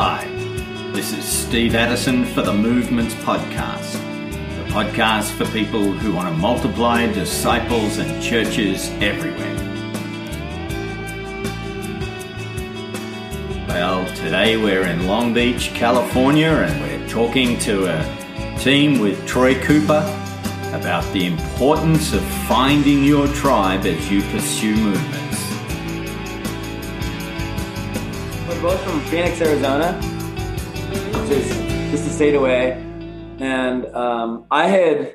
Hi, this is Steve Addison for the Movements Podcast, the podcast for people who want to multiply disciples and churches everywhere. Well, today we're in Long Beach, California, and we're talking to a team with Troy Cooper about the importance of finding your tribe as you pursue movements. We're both from Phoenix, Arizona, which is just a state away. And um, I had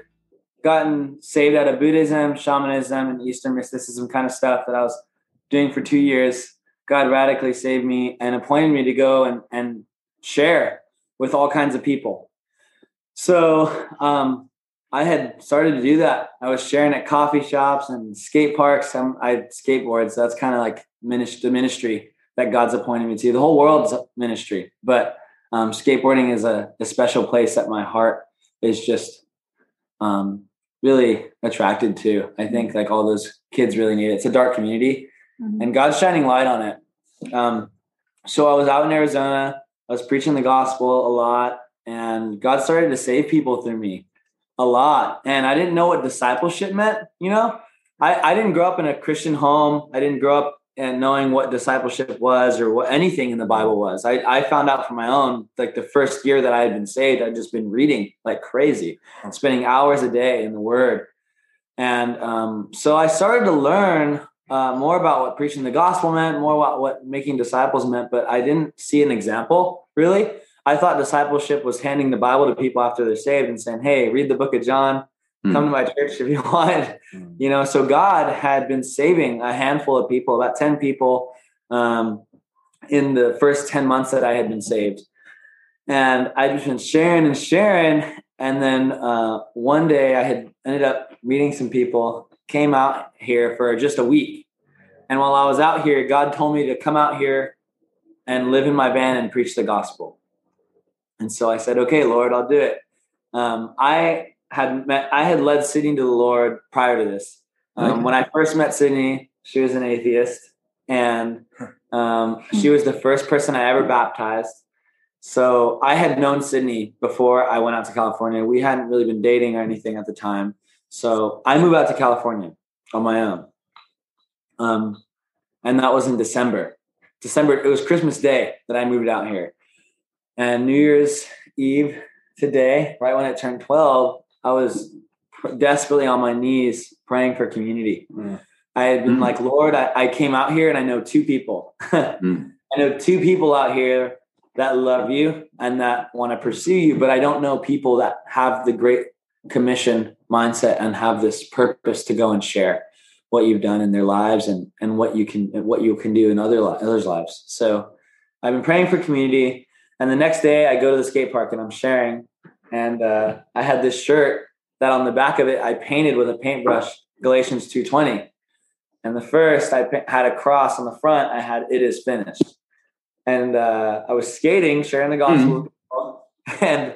gotten saved out of Buddhism, shamanism, and Eastern mysticism kind of stuff that I was doing for two years. God radically saved me and appointed me to go and, and share with all kinds of people. So um, I had started to do that. I was sharing at coffee shops and skate parks. I'm, I skateboard, so that's kind of like the ministry that God's appointed me to. The whole world's ministry, but um, skateboarding is a, a, special place that my heart is just um, really attracted to. I think like all those kids really need it. It's a dark community, mm-hmm. and God's shining light on it. Um, so I was out in Arizona. I was preaching the gospel a lot, and God started to save people through me a lot. And I didn't know what discipleship meant, you know? I, I didn't grow up in a Christian home. I didn't grow up and knowing what discipleship was or what anything in the Bible was. I, I found out for my own, like the first year that I had been saved, I'd just been reading like crazy and spending hours a day in the word. And um, so I started to learn uh, more about what preaching the gospel meant, more about what making disciples meant, but I didn't see an example really. I thought discipleship was handing the Bible to people after they're saved and saying, "Hey, read the book of John. Mm. Come to my church if you want." Mm. You know, so God had been saving a handful of people, about ten people, um, in the first ten months that I had been saved, and I'd just been sharing and sharing. And then uh, one day, I had ended up meeting some people, came out here for just a week, and while I was out here, God told me to come out here and live in my van and preach the gospel. And so I said, okay, Lord, I'll do it. Um, I had met, I had led Sydney to the Lord prior to this. Um, when I first met Sydney, she was an atheist, and um, she was the first person I ever baptized. So I had known Sydney before I went out to California. We hadn't really been dating or anything at the time. So I moved out to California on my own. Um, and that was in December. December, it was Christmas Day that I moved out here. And New Year's Eve today, right when I turned 12, I was desperately on my knees praying for community. Mm. I had been mm. like, Lord, I, I, came out here and I know two people. mm. I know two people out here that love you and that want to pursue you, but I don't know people that have the great commission mindset and have this purpose to go and share what you've done in their lives and, and what you can what you can do in other others' lives. So I've been praying for community. And the next day, I go to the skate park and I'm sharing. And uh, I had this shirt that on the back of it, I painted with a paintbrush Galatians 2:20. And the first, I had a cross on the front. I had "It is finished." And uh, I was skating, sharing the gospel, mm-hmm. and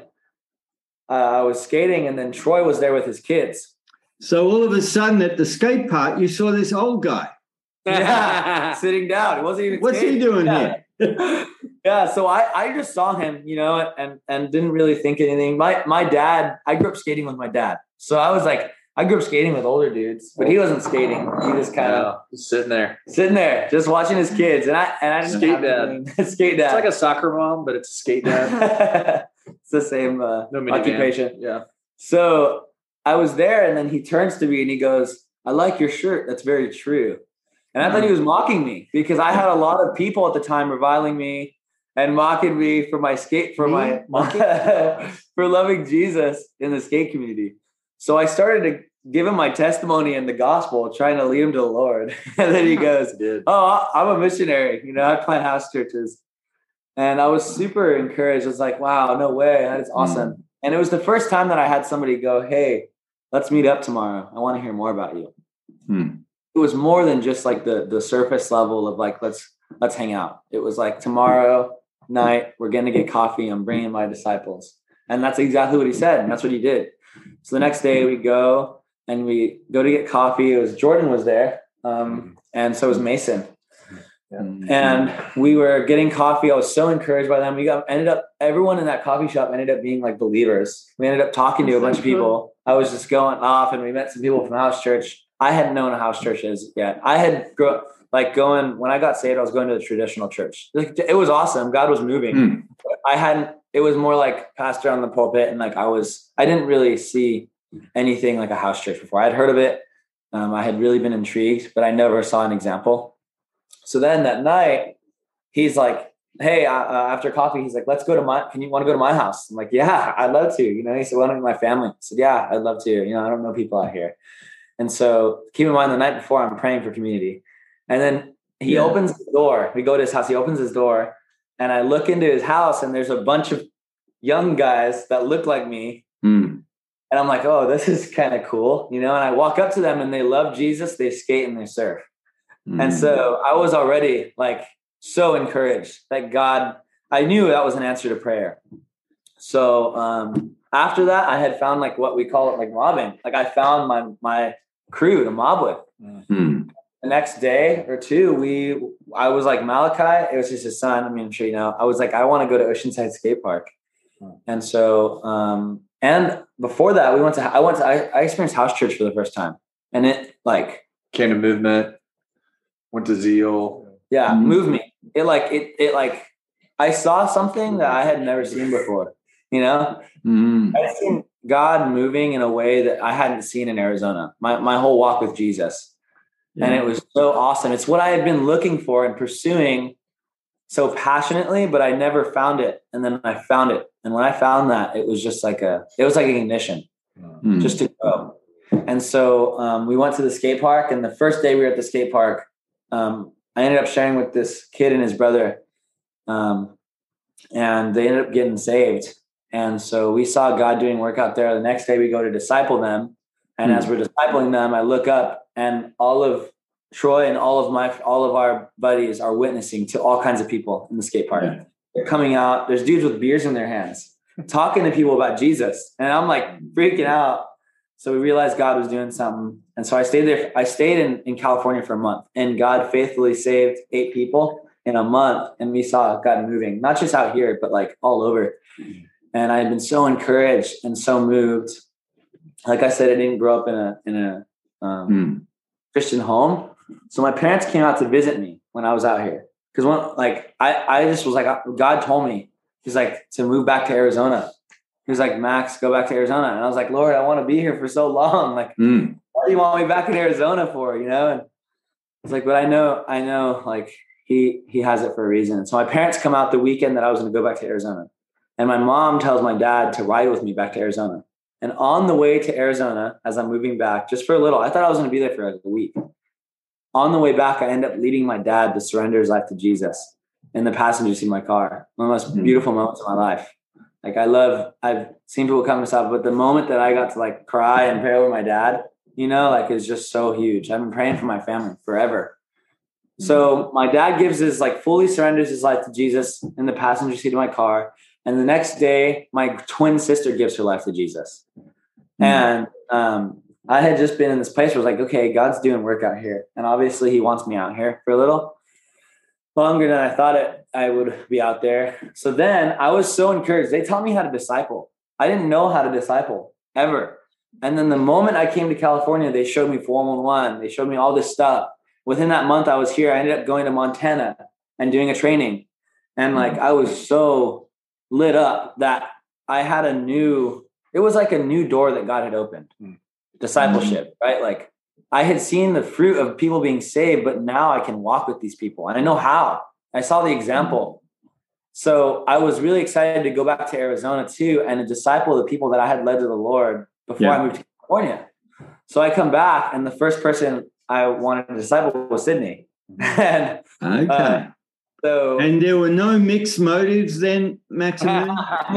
uh, I was skating, and then Troy was there with his kids. So all of a sudden, at the skate park, you saw this old guy. Yeah, sitting down. It wasn't even. What's skating. he doing yeah. here? yeah, so I, I just saw him, you know, and and didn't really think anything. My my dad, I grew up skating with my dad, so I was like, I grew up skating with older dudes, but he wasn't skating. He just kind of sitting there, sitting there, just watching his kids, and I and I didn't skate dad, skate dad. It's like a soccer mom, but it's a skate dad. it's the same uh, no occupation. Yeah. So I was there, and then he turns to me and he goes, "I like your shirt. That's very true." And I thought he was mocking me because I had a lot of people at the time reviling me and mocking me for my skate for my for loving Jesus in the skate community. So I started to give him my testimony in the gospel, trying to lead him to the Lord. and then he goes, "Oh, I'm a missionary. You know, I plant house churches." And I was super encouraged. I was like, "Wow, no way! That is awesome." Mm. And it was the first time that I had somebody go, "Hey, let's meet up tomorrow. I want to hear more about you." Mm. It was more than just like the the surface level of like let's let's hang out. It was like tomorrow night, we're going to get coffee. I'm bringing my disciples. And that's exactly what he said. And that's what he did. So the next day we go and we go to get coffee. It was Jordan was there. Um, and so was Mason. And we were getting coffee. I was so encouraged by them. We got ended up everyone in that coffee shop ended up being like believers. We ended up talking to a bunch of people. I was just going off, and we met some people from house church. I hadn't known a house church is yet. I had grown like going when I got saved. I was going to the traditional church. Like it was awesome. God was moving. Hmm. I hadn't. It was more like pastor on the pulpit, and like I was. I didn't really see anything like a house church before. I'd heard of it. Um, I had really been intrigued, but I never saw an example. So then that night, he's like, "Hey, uh, uh, after coffee, he's like, let's go to my. Can you want to go to my house?" I'm like, "Yeah, I'd love to." You know, he said, "Why don't my family?" I said, "Yeah, I'd love to." You know, I don't know people out here, and so keep in mind the night before I'm praying for community, and then he Yeah. opens the door. We go to his house. He opens his door, and I look into his house, and there's a bunch of young guys that look like me, Hmm. and I'm like, "Oh, this is kind of cool," you know. And I walk up to them, and they love Jesus. They skate and they surf. Hmm. And so I was already like so encouraged that God, I knew that was an answer to prayer. So um, after that, I had found like what we call it like mobbing. Like I found my my crew to mob with. Hmm. The next day or two, we I was like Malachi. It was just his son. I mean, I'm sure you know. I was like, I want to go to Oceanside Skate Park, and so um, and before that, we went to I went to I, I experienced house church for the first time, and it like Came to movement. Went to Zeal. yeah Mhm. moved me it like it it like i saw something that i had never seen before you know Hmm. i've seen god moving in a way that i hadn't seen in arizona my, my whole walk with jesus and it was so awesome it's what i had been looking for and pursuing so passionately but i never found it and then i found it and when i found that it was just like a it was like an ignition Hmm. just to go. And so um, we went to the skate park, and the first day we were at the skate park, um, I ended up sharing with this kid and his brother, um, and they ended up getting saved. And so we saw God doing work out there. The next day we go to disciple them, and Hmm. as we're discipling them, I look up, and all of Troy and all of my all of our buddies are witnessing to all kinds of people in the skate park. Yeah. They're coming out. There's dudes with beers in their hands talking to people about Jesus. And I'm like freaking out. So we realized God was doing something. And so I stayed there. I stayed in, in California for a month and God faithfully saved eight people in a month. And we saw God moving, not just out here, but like all over. And I had been so encouraged and so moved. Like I said, I didn't grow up in a, in a um, Hmm. Christian home. So my parents came out to visit me when I was out here. Cause when like I, I just was like God told me, he's like to move back to Arizona. He was like, Max, go back to Arizona. And I was like, Lord, I want to be here for so long. Like, Hmm. what do you want me back in Arizona for? You know? And it's like, but I know, I know like he he has it for a reason. So my parents come out the weekend that I was gonna go back to Arizona. And my mom tells my dad to ride with me back to Arizona. And on the way to Arizona, as I'm moving back, just for a little, I thought I was gonna be there for like a week. On the way back, I end up leading my dad to surrender his life to Jesus in the passenger seat of my car. One of the most Mhm. beautiful moments of my life. Like I love, I've seen people come to stop, but the moment that I got to like cry and pray over my dad, you know, like is just so huge. I've been praying for my family forever. So my dad gives his like fully surrenders his life to Jesus in the passenger seat of my car. And the next day, my twin sister gives her life to Jesus. And um, I had just been in this place where I was like, okay, God's doing work out here. And obviously he wants me out here for a little longer than I thought it I would be out there. So then I was so encouraged. They taught me how to disciple. I didn't know how to disciple ever. And then the moment I came to California, they showed me 411. They showed me all this stuff. Within that month I was here, I ended up going to Montana and doing a training. And like I was so lit up that I had a new, it was like a new door that God had opened. Mm. Discipleship, right? Like I had seen the fruit of people being saved, but now I can walk with these people and I know how. I saw the example. So I was really excited to go back to Arizona too and to disciple the people that I had led to the Lord before I moved to California. So I come back and the first person I wanted to disciple was Sydney. and Okay. uh, so and there were no mixed motives then, Maximilian?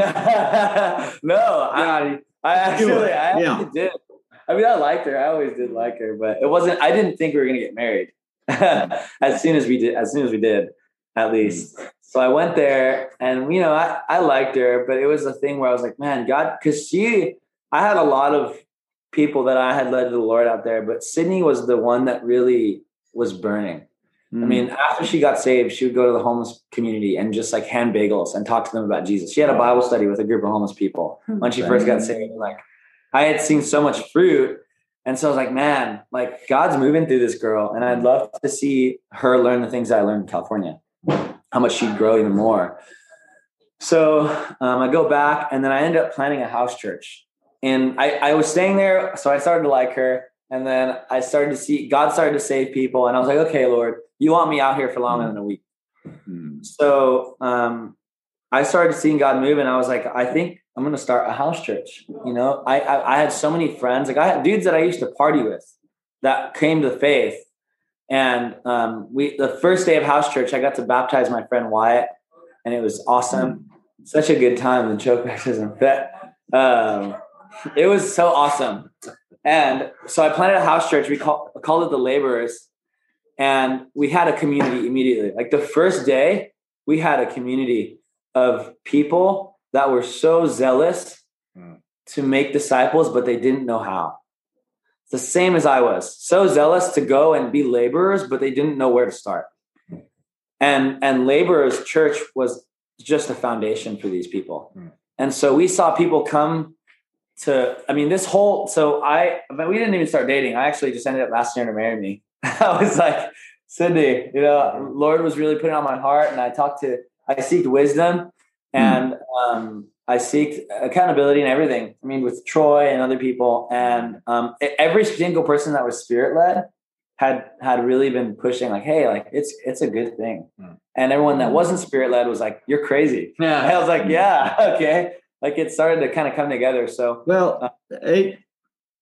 no, I, I actually, I actually Yeah. did. I mean, I liked her. I always did like her, but it wasn't. I didn't think we were gonna get married as soon as we did. As soon as we did, at hmm. least. So I went there, and you know, I I liked her, but it was a thing where I was like, man, God, because she, I had a lot of people that I had led to the Lord out there, but Sydney was the one that really was burning. I mean, after she got saved, she would go to the homeless community and just like hand bagels and talk to them about Jesus. She had a Bible study with a group of homeless people when she first got saved. Like, I had seen so much fruit. And so I was like, man, like God's moving through this girl. And I'd love to see her learn the things that I learned in California, how much she'd grow even more. So um, I go back and then I end up planting a house church. And I, I was staying there. So I started to like her. And then I started to see God started to save people. And I was like, okay, Lord, you want me out here for longer than a week. Mm. So um, I started seeing God move, and I was like, I think I'm going to start a house church. You know, I, I I had so many friends, like I had dudes that I used to party with that came to faith, and um, we the first day of house church, I got to baptize my friend Wyatt, and it was awesome. Such a good time. The choke baptism, but um, it was so awesome. And so I planted a house church. We call, called it the Laborers, and we had a community immediately. Like the first day, we had a community of people that were so zealous Mm. to make disciples, but they didn't know how. It's the same as I was, so zealous to go and be laborers, but they didn't know where to start. And and laborers church was just a foundation for these people. Mm. And so we saw people come to I mean this whole so I but we didn't even start dating. I actually just ended up asking her to marry me. I was like, Cindy, you know, Lord was really putting on my heart and I talked to I seeked wisdom and um I seeked accountability and everything. I mean, with Troy and other people, and um, every single person that was spirit led had had really been pushing, like, "Hey, like it's it's a good thing." Mm. And everyone that wasn't spirit led was like, "You're crazy." Yeah. I was like, "Yeah, okay." Like it started to kind of come together. So Well, it,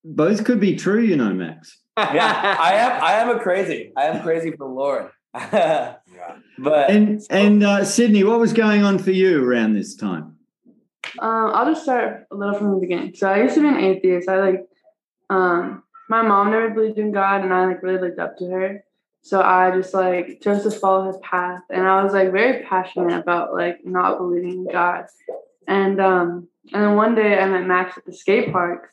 both could be true, you know, Max. yeah, I am I am a crazy. I am crazy for the Lord. but And and uh, Sydney, what was going on for you around this time? Um, I'll just start a little from the beginning. So I used to be an atheist. I like, um, my mom never believed in God, and I like really looked up to her. So I just like chose to follow his path, and I was like very passionate about like not believing in God. And um, and then one day I met Max at the skate park,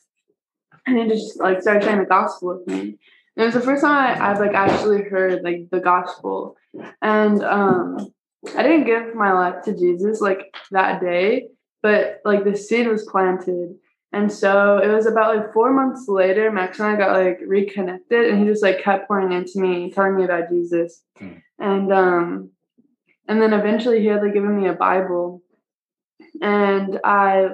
and he just like started sharing the gospel with me. And it was the first time I, I've like actually heard like the gospel, and um, I didn't give my life to Jesus like that day but like the seed was planted. And so it was about like four months later, Max and I got like reconnected and he just like kept pouring into me, telling me about Jesus. Hmm. And um and then eventually he had like given me a Bible. And I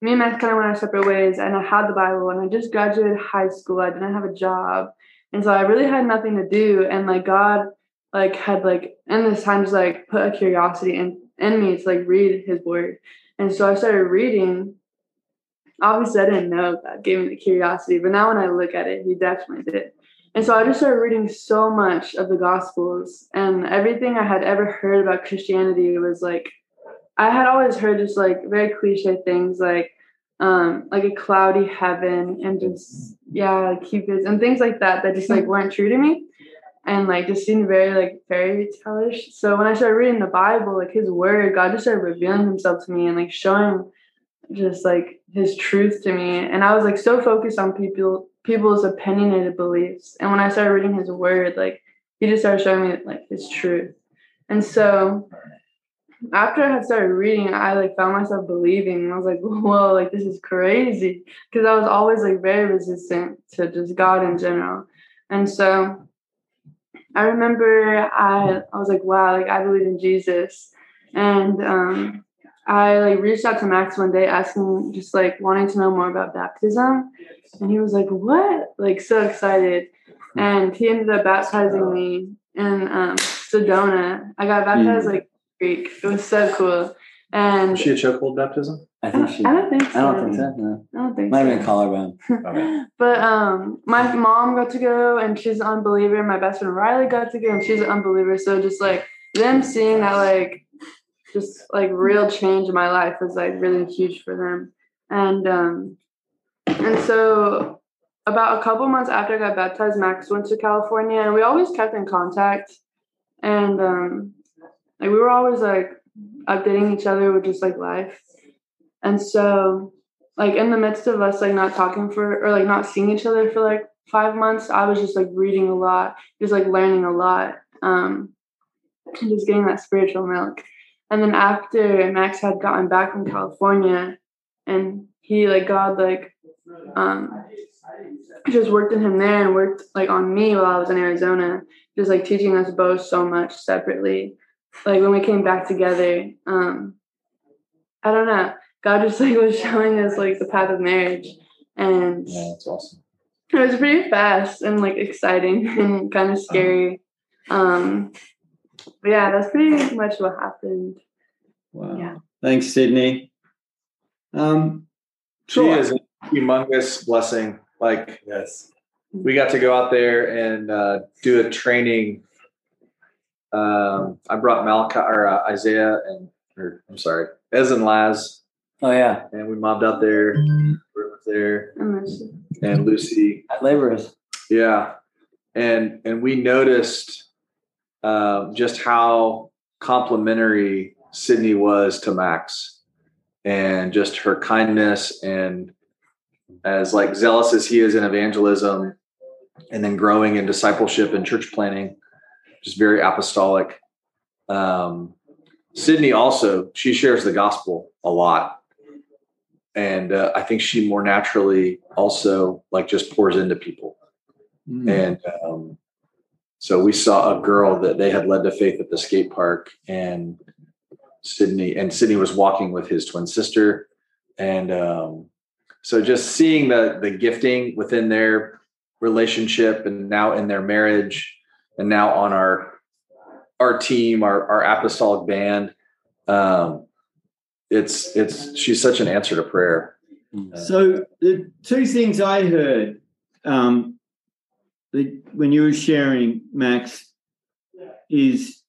me and Max kind of went our separate ways and I had the Bible and I just graduated high school. I didn't have a job. And so I really had nothing to do. And like God like had like in this time just like put a curiosity in in me to like read his word. And so I started reading. Obviously, I didn't know God gave me the curiosity, but now when I look at it, He definitely did. And so I just started reading so much of the Gospels, and everything I had ever heard about Christianity was like, I had always heard just like very cliche things like, um, like a cloudy heaven and just yeah, like cupids and things like that that just like weren't true to me and like just seemed very like fairy tale-ish. So when I started reading the Bible, like his word, God just started revealing himself to me and like showing just like his truth to me. And I was like so focused on people people's opinionated beliefs. And when I started reading his word, like he just started showing me like his truth. And so after I had started reading, I like found myself believing. I was like, whoa, like this is crazy. Because I was always like very resistant to just God in general. And so I remember I I was like, wow, like I believe in Jesus. And um I like reached out to Max one day asking just like wanting to know more about baptism. And he was like, What? Like so excited. And he ended up baptizing me in um Sedona. I got baptized like Greek. It was so cool. And Was she a chokehold baptism? I I think she. I don't think so. I don't think so. No. I don't think Might so. have been collarbone. Okay. But um, my mom got to go, and she's an unbeliever. My best friend Riley got to go, and she's an unbeliever. So just like them seeing that, like, just like real change in my life was like really huge for them. And um, and so about a couple months after I got baptized, Max went to California, and we always kept in contact. And um, like we were always like updating each other with just like life. And so like in the midst of us like not talking for or like not seeing each other for like five months, I was just like reading a lot, just like learning a lot. um, and just getting that spiritual milk. And then after Max had gotten back from California, and he like God like um, just worked in him there and worked like on me while I was in Arizona, just like teaching us both so much separately. Like when we came back together, um, I don't know. God just like was showing us like the path of marriage, and Yeah, that's awesome. it was pretty fast and like exciting and kind of scary. Um, but yeah, that's pretty much what happened. Wow. Yeah. Thanks, Sydney. Um, She Troy, is a humongous blessing. Like Yes. we got to go out there and uh, do a training. Um, I brought Malachi or uh, Isaiah and or I'm sorry, Ez and Laz, Oh yeah. and we mobbed out there. We were there, And Lucy. At laborers. Yeah, and and we noticed um, just how complimentary Sydney was to Max, and just her kindness and as like zealous as he is in evangelism, and then growing in discipleship and church planting, just very apostolic. Um, Sydney also she shares the gospel a lot, and uh, I think she more naturally also like just pours into people. mm, And um, so we saw a girl that they had led to faith at the skate park, and Sydney and Sydney was walking with his twin sister, and um, so just seeing the the gifting within their relationship, and now in their marriage, and now on our our team, our our apostolic band, um, it's it's she's such an answer to prayer. So the two things I heard um, the, when you were sharing, Max, is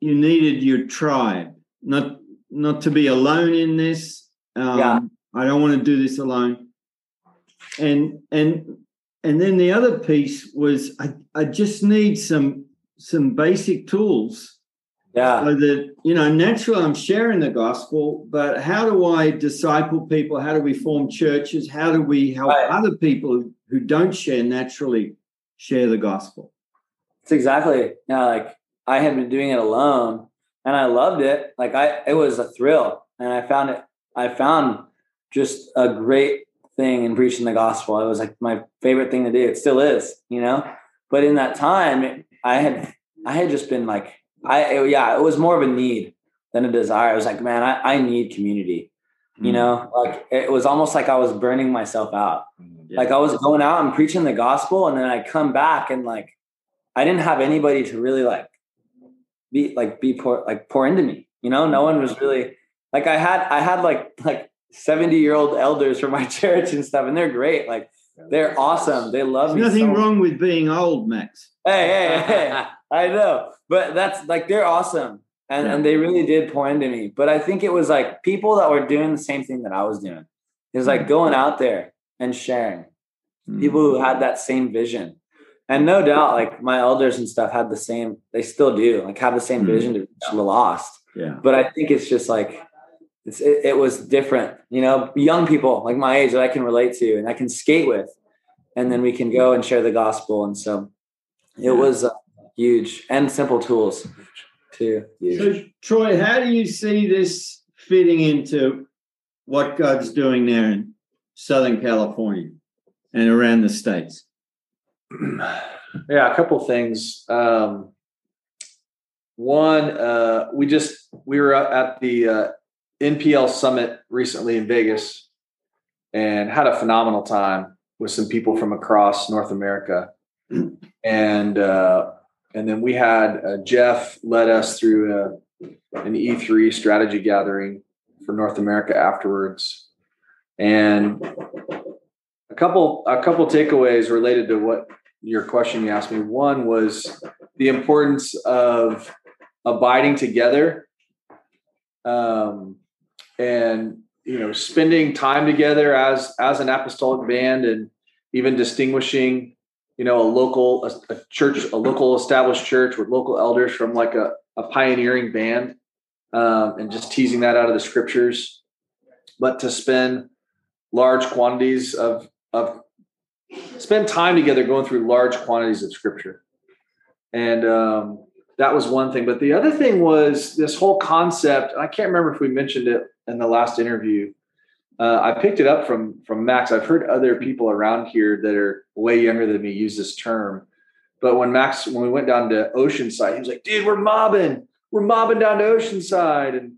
you needed your tribe, not not to be alone in this. Um, Yeah. I don't want to do this alone. And and and then the other piece was I, I just need some some basic tools Yeah. so that you know naturally i'm sharing the gospel but how do i disciple people how do we form churches how do we help Right. other people who don't share naturally share the gospel It's exactly. Yeah, like I had been doing it alone and I loved it. Like I it was a thrill. And I found it I found just a great thing in preaching the gospel. It was like my favorite thing to do. It still is, you know? But in that time I had I had just been like I it- yeah, it was more of a need than a desire. I was like, man, I, I need community. You mm. know, like it was almost like I was burning myself out. Mm, like I was going out and preaching the gospel, and then I come back and like I didn't have anybody to really like be like be pour like pour into me. You know, no mm. one was really like I had I had like like 70 year old elders from my church and stuff, and they're great. Like they're awesome. They love there's me. nothing so wrong with being old max Hey, hey, hey. I know. But that's like they're awesome. And and they really did pour into me. But I think it was like people that were doing the same thing that I was doing. It was like going out there and sharing. People who had that same vision. And no doubt, like my elders and stuff had the same, they still do, like have the same Mhm. vision to reach the lost. yeah But I think it's just like it's it, it was different, you know, young people like my age that I can relate to and I can skate with. And then we can go and share the gospel. And so it Yeah. was uh, huge and simple tools too. Huge. so troy how do you see this fitting into what god's doing there in southern california and around the states yeah, a couple things. Um, one, uh, we just we were at the uh, NPL summit recently in Vegas, and had a phenomenal time with some people from across North America, and uh, and then we had uh, Jeff led us through a, an E3 strategy gathering for North America afterwards, and a couple a couple takeaways related to what your question you asked me. One was the importance of abiding together, um, and you know, spending time together as as an apostolic band, and even distinguishing, you know, a local a, a church, a local established church with local elders from like a, a pioneering band, um, and just teasing that out of the scriptures, but to spend large quantities of of spend time together going through large quantities of scripture. And um, that was one thing. But the other thing was this whole concept. I can't remember if we mentioned it in the last interview. Uh, I picked it up from from Max. I've heard other people around here that are way younger than me use this term. But when Max, when we went down to Oceanside, he was like, "Dude, we're mobbing, we're mobbing down to Oceanside," and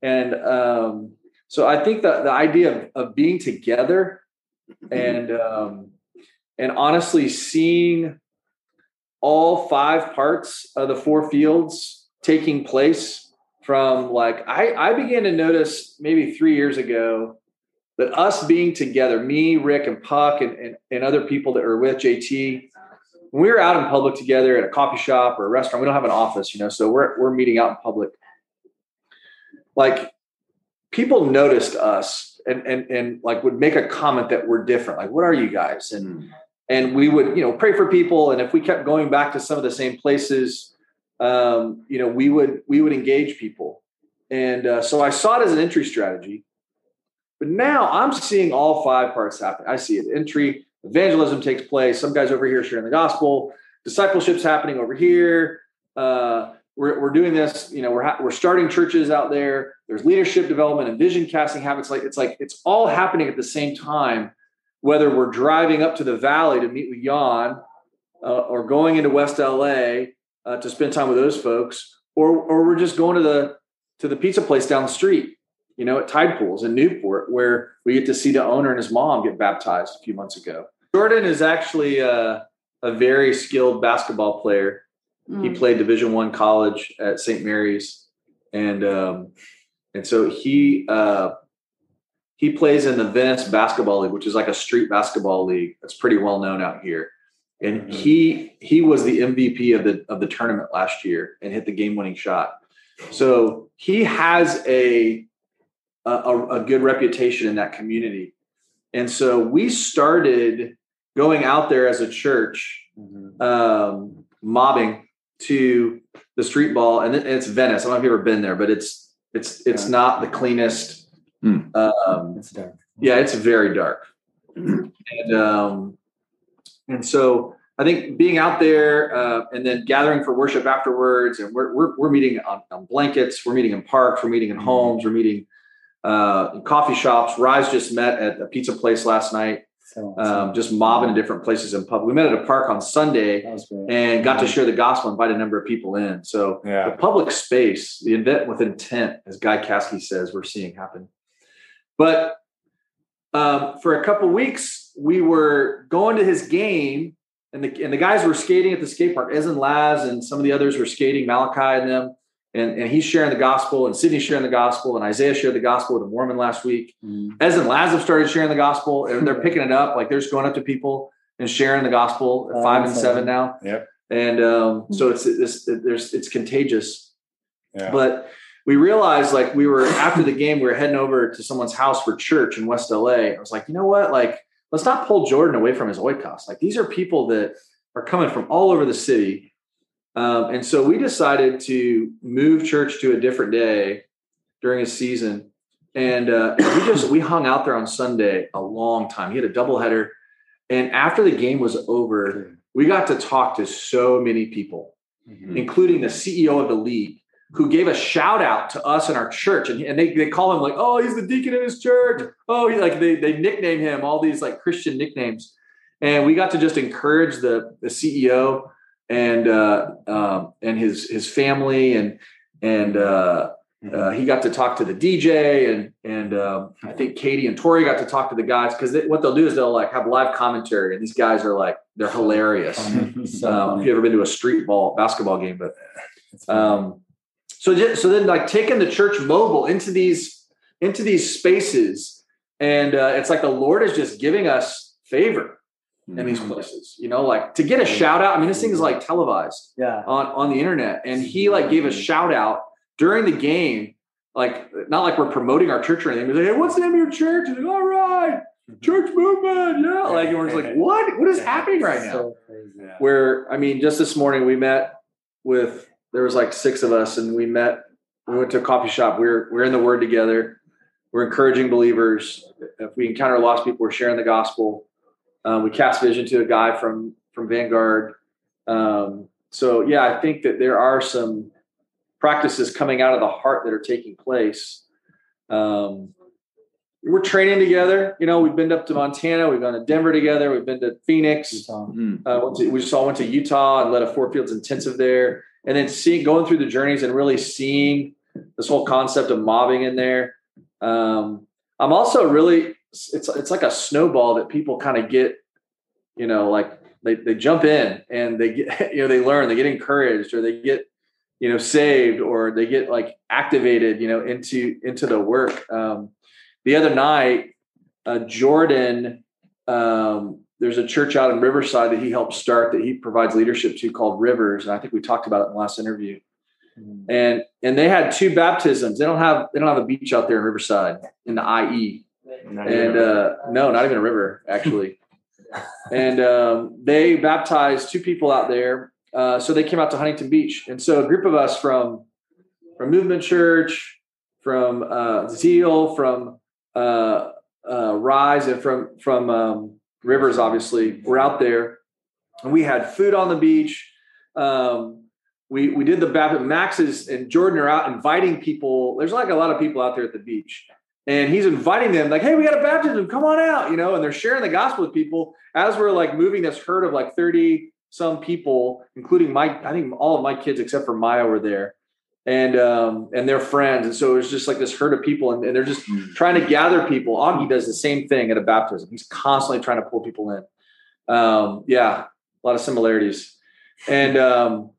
and um, so I think that the idea of, of being together and um, and honestly seeing all five parts of the four fields taking place from like I, I began to notice maybe three years ago that us being together, me, Rick, and Puck, and, and, and other people that are with JT, when we were out in public together at a coffee shop or a restaurant, we don't have an office, you know, so we're we're meeting out in public. Like people noticed us and and and like would make a comment that we're different. Like, what are you guys? And mm. And we would, you know, pray for people. And if we kept going back to some of the same places, um, you know, we would we would engage people. And uh, so I saw it as an entry strategy. But now I'm seeing all five parts happen. I see it. Entry, evangelism takes place. Some guys over here sharing the gospel. Discipleship's happening over here. Uh, we're, we're doing this. You know, we're ha- we're starting churches out there. There's leadership development and vision casting habits. Like it's like it's all happening at the same time. Whether we're driving up to the valley to meet with Jan, uh, or going into West LA uh, to spend time with those folks, or or we're just going to the to the pizza place down the street you know, at Tide Pools in Newport, where we get to see the owner and his mom get baptized a few months ago. Jordan is actually a, a very skilled basketball player. Mm. He played Division One college at St. Mary's, and um, and so he uh, he plays in the Venice Basketball League, which is like a street basketball league that's pretty well known out here. And mm-hmm. he he was the MVP of the of the tournament last year and hit the game winning shot. So he has a a, a good reputation in that community. And so we started going out there as a church, mm-hmm. um, mobbing to the street ball, and it's Venice. I don't know if you've ever been there, but it's it's it's yeah. not the cleanest. Mm. Um, it's dark. Yeah, it's very dark, and um, and so I think being out there uh, and then gathering for worship afterwards, and we're we're, we're meeting on, on, blankets, we're meeting in parks, we're meeting in mm-hmm. homes, we're meeting uh, in coffee shops. Rise just met at a pizza place last night. Um, just mobbing in different places in public. We met at a park on Sunday and got to share the gospel, invite a number of people in. So yeah. the public space, the event with intent, as Guy Caskey says, we're seeing happen. But um, for a couple weeks, we were going to his game, and the and the guys were skating at the skate park. Ez and Laz and some of the others were skating. Malachi and them and, and he's sharing the gospel, and Sydney's sharing the gospel, and Isaiah shared the gospel with a Mormon last week. Mm. Ez and Laz have started sharing the gospel, and they're picking it up. Like they're just going up to people and sharing the gospel at five and seven now. Yep. And um, so it's it's it, there's it's contagious. Yeah. But we realized like we were after the game, we were heading over to someone's house for church in West LA. I was like, you know what? Like, let's not pull Jordan away from his oikos. Like these are people that are coming from all over the city um, and so we decided to move church to a different day during a season. And uh, we just we hung out there on Sunday a long time. He had a doubleheader. And after the game was over, we got to talk to so many people, mm-hmm. including the CEO of the league, who gave a shout out to us in our church. And, and they, they call him like, oh, he's the deacon in his church. Oh, he like they, they nickname him all these like Christian nicknames. And we got to just encourage the, the CEO and uh, um, and his his family and and uh, uh, he got to talk to the DJ and and um, I think Katie and Tori got to talk to the guys because what they'll do is they'll like have live commentary and these guys are like they're hilarious. so um, if you ever been to a street ball basketball game, but um, so just, so then like taking the church mobile into these into these spaces and uh, it's like the Lord is just giving us favor in these mm-hmm. places. You know, like to get a shout out. I mean, this thing is like televised yeah. on on the internet. And he like gave a shout out during the game, like not like we're promoting our church or anything. He's like, hey, what's the name of your church? He's like, all right, mm-hmm. church movement. Yeah. Like and we're just like, what? What is happening right now? So Where I mean, just this morning we met with there was like six of us and we met, we went to a coffee shop. We we're we're in the word together. We're encouraging believers. If we encounter lost people, we're sharing the gospel um, we cast vision to a guy from from Vanguard, um, so yeah, I think that there are some practices coming out of the heart that are taking place. Um, we're training together. You know, we've been up to Montana, we've gone to Denver together, we've been to Phoenix. Mm. Uh, went to, we just all went to Utah and led a Four Fields intensive there, and then seeing going through the journeys and really seeing this whole concept of mobbing in there. Um, I'm also really it's it's like a snowball that people kind of get, you know, like they they jump in and they get you know they learn, they get encouraged, or they get you know saved, or they get like activated, you know, into into the work. Um, the other night, uh, Jordan. Um, there's a church out in Riverside that he helped start that he provides leadership to called Rivers, and I think we talked about it in the last interview. And and they had two baptisms. They don't have they don't have a beach out there in Riverside in the IE, and uh, no, not even a river actually. and um, they baptized two people out there. Uh, so they came out to Huntington Beach, and so a group of us from from Movement Church, from uh, Zeal, from uh, uh, Rise, and from from um, Rivers, obviously, were out there, and we had food on the beach. Um, we we did the baptism. Max is and Jordan are out inviting people. There's like a lot of people out there at the beach, and he's inviting them like, "Hey, we got a baptism. Come on out," you know. And they're sharing the gospel with people as we're like moving this herd of like thirty some people, including my I think all of my kids except for Maya were there, and um and their friends. And so it was just like this herd of people, and, and they're just trying to gather people. Augie does the same thing at a baptism. He's constantly trying to pull people in. Um, yeah, a lot of similarities, and. um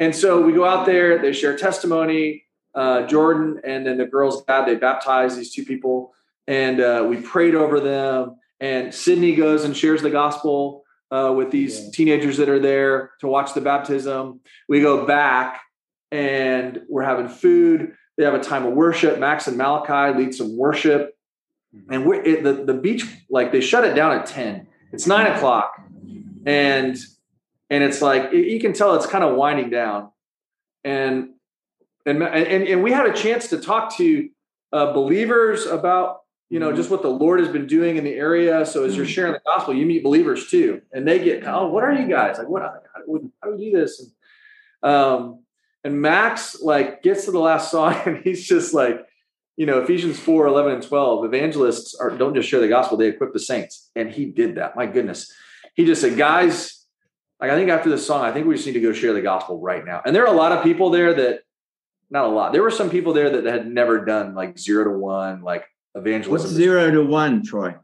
and so we go out there, they share testimony. Uh, Jordan and then the girl's dad, they baptize these two people, and uh, we prayed over them. And Sydney goes and shares the gospel uh, with these yeah. teenagers that are there to watch the baptism. We go back and we're having food. They have a time of worship. Max and Malachi lead some worship, and we're it, the the beach like they shut it down at ten. It's nine o'clock, and and it's like you can tell it's kind of winding down and and and, and we had a chance to talk to uh, believers about you know mm-hmm. just what the lord has been doing in the area so as you're mm-hmm. sharing the gospel you meet believers too and they get oh what are you guys like what how, how do we do this and, um and max like gets to the last song and he's just like you know ephesians 4 11 and 12 evangelists are don't just share the gospel they equip the saints and he did that my goodness he just said guys like I think after this song, I think we just need to go share the gospel right now. And there are a lot of people there that, not a lot. There were some people there that had never done like zero to one, like evangelism. What's zero to one, Troy?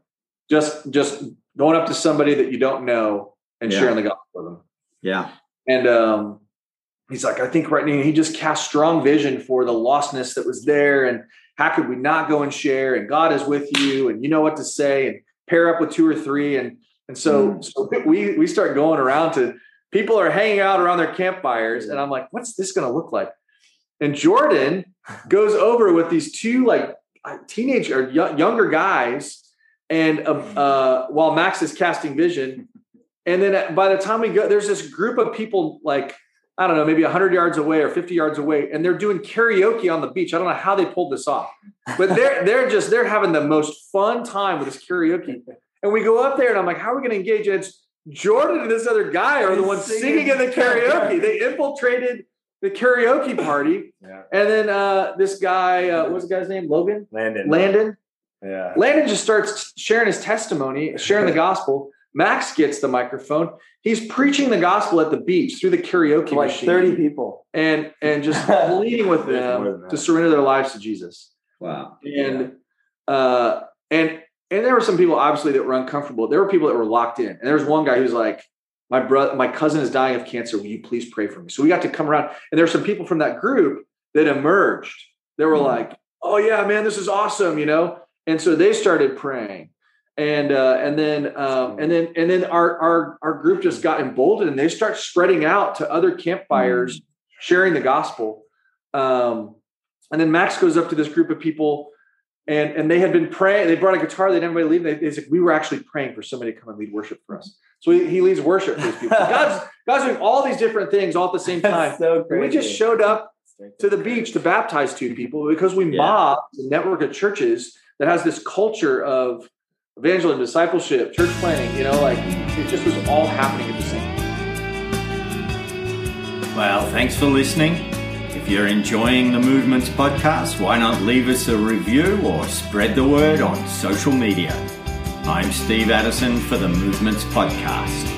Just just going up to somebody that you don't know and yeah. sharing the gospel with them. Yeah. And um, he's like, I think right now he just cast strong vision for the lostness that was there, and how could we not go and share? And God is with you, and you know what to say, and pair up with two or three, and and so, mm. so we we start going around to people are hanging out around their campfires, and I'm like, what's this going to look like? And Jordan goes over with these two like teenage or younger guys, and um, uh, while Max is casting vision, and then by the time we go, there's this group of people like I don't know, maybe 100 yards away or 50 yards away, and they're doing karaoke on the beach. I don't know how they pulled this off, but they're they're just they're having the most fun time with this karaoke. And we go up there, and I'm like, how are we going to engage? And it's Jordan and this other guy are the ones singing, singing in the karaoke. they infiltrated the karaoke party. Yeah. And then uh, this guy, uh, what's the guy's name? Logan? Landon. Landon. Yeah. Landon just starts sharing his testimony, sharing the gospel. Max gets the microphone. He's preaching the gospel at the beach through the karaoke like machine. 30 people. And and just pleading with them to surrender their lives to Jesus. Wow. And yeah. uh and and there were some people obviously that were uncomfortable. There were people that were locked in. And there was one guy who's like, my brother, my cousin is dying of cancer. Will you please pray for me? So we got to come around. And there were some people from that group that emerged. They were mm-hmm. like, oh yeah, man, this is awesome, you know? And so they started praying. And uh, and then um, and then and then our, our our group just got emboldened and they start spreading out to other campfires, mm-hmm. sharing the gospel. Um, and then Max goes up to this group of people and and they had been praying. They brought a guitar. They didn't anybody leave. They, they said we were actually praying for somebody to come and lead worship for us. So he, he leads worship for these people. God's God's doing all these different things all at the same time. so we just showed up to the beach to baptize two people because we yeah. mobbed a network of churches that has this culture of evangelism, discipleship, church planting. You know, like it just was all happening at the same time. Well, thanks for listening. If you're enjoying the Movements podcast, why not leave us a review or spread the word on social media? I'm Steve Addison for the Movements podcast.